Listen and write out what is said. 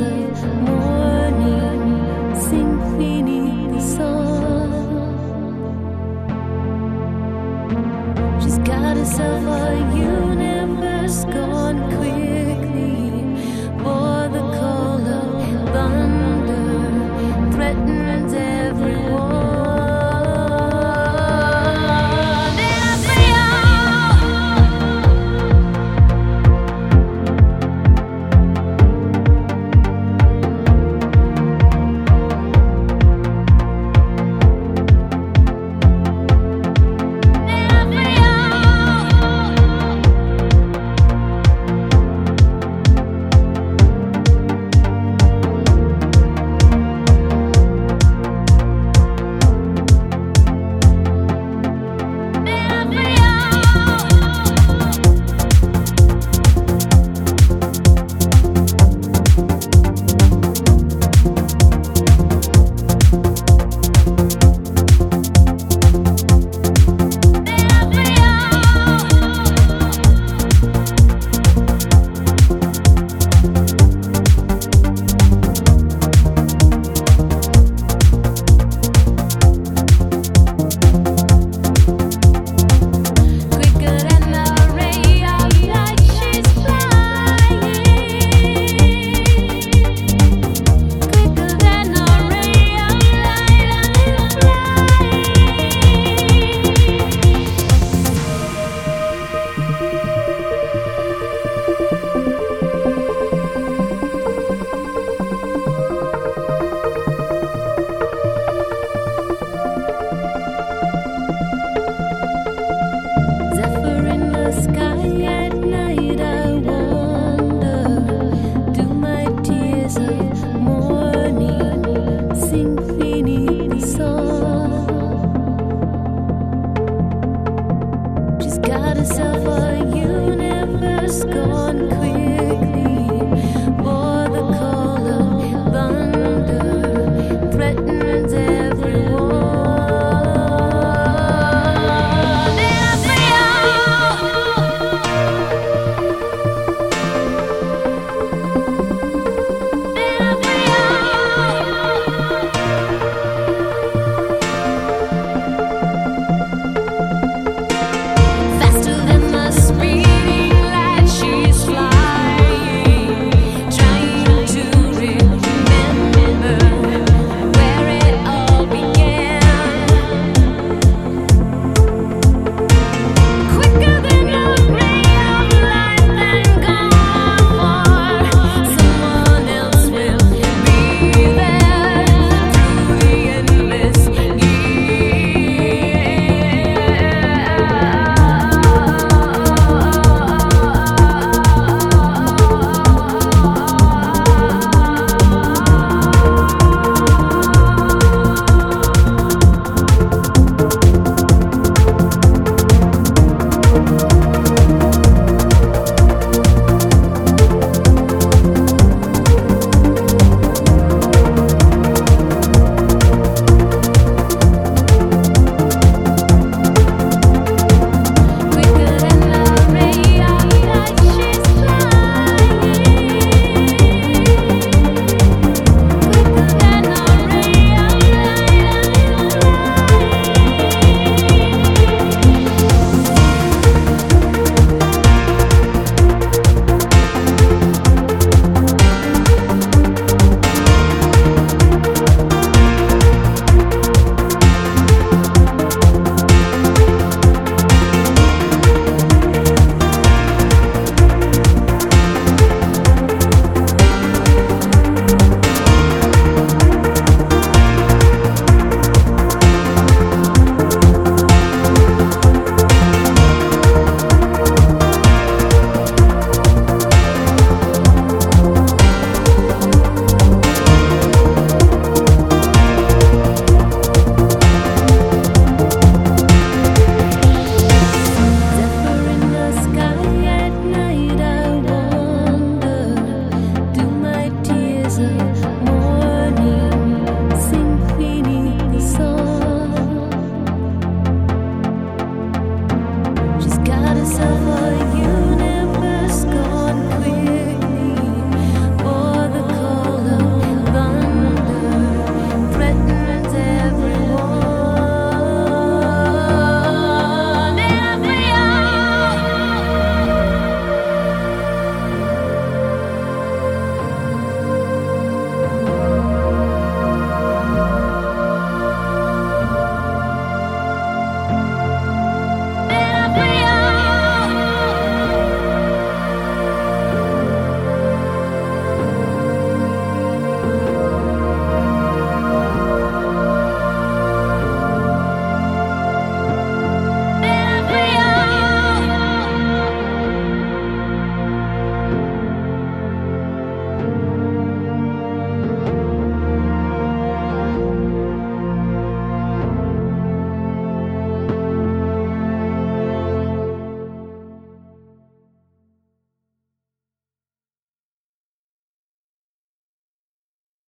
You. one queen.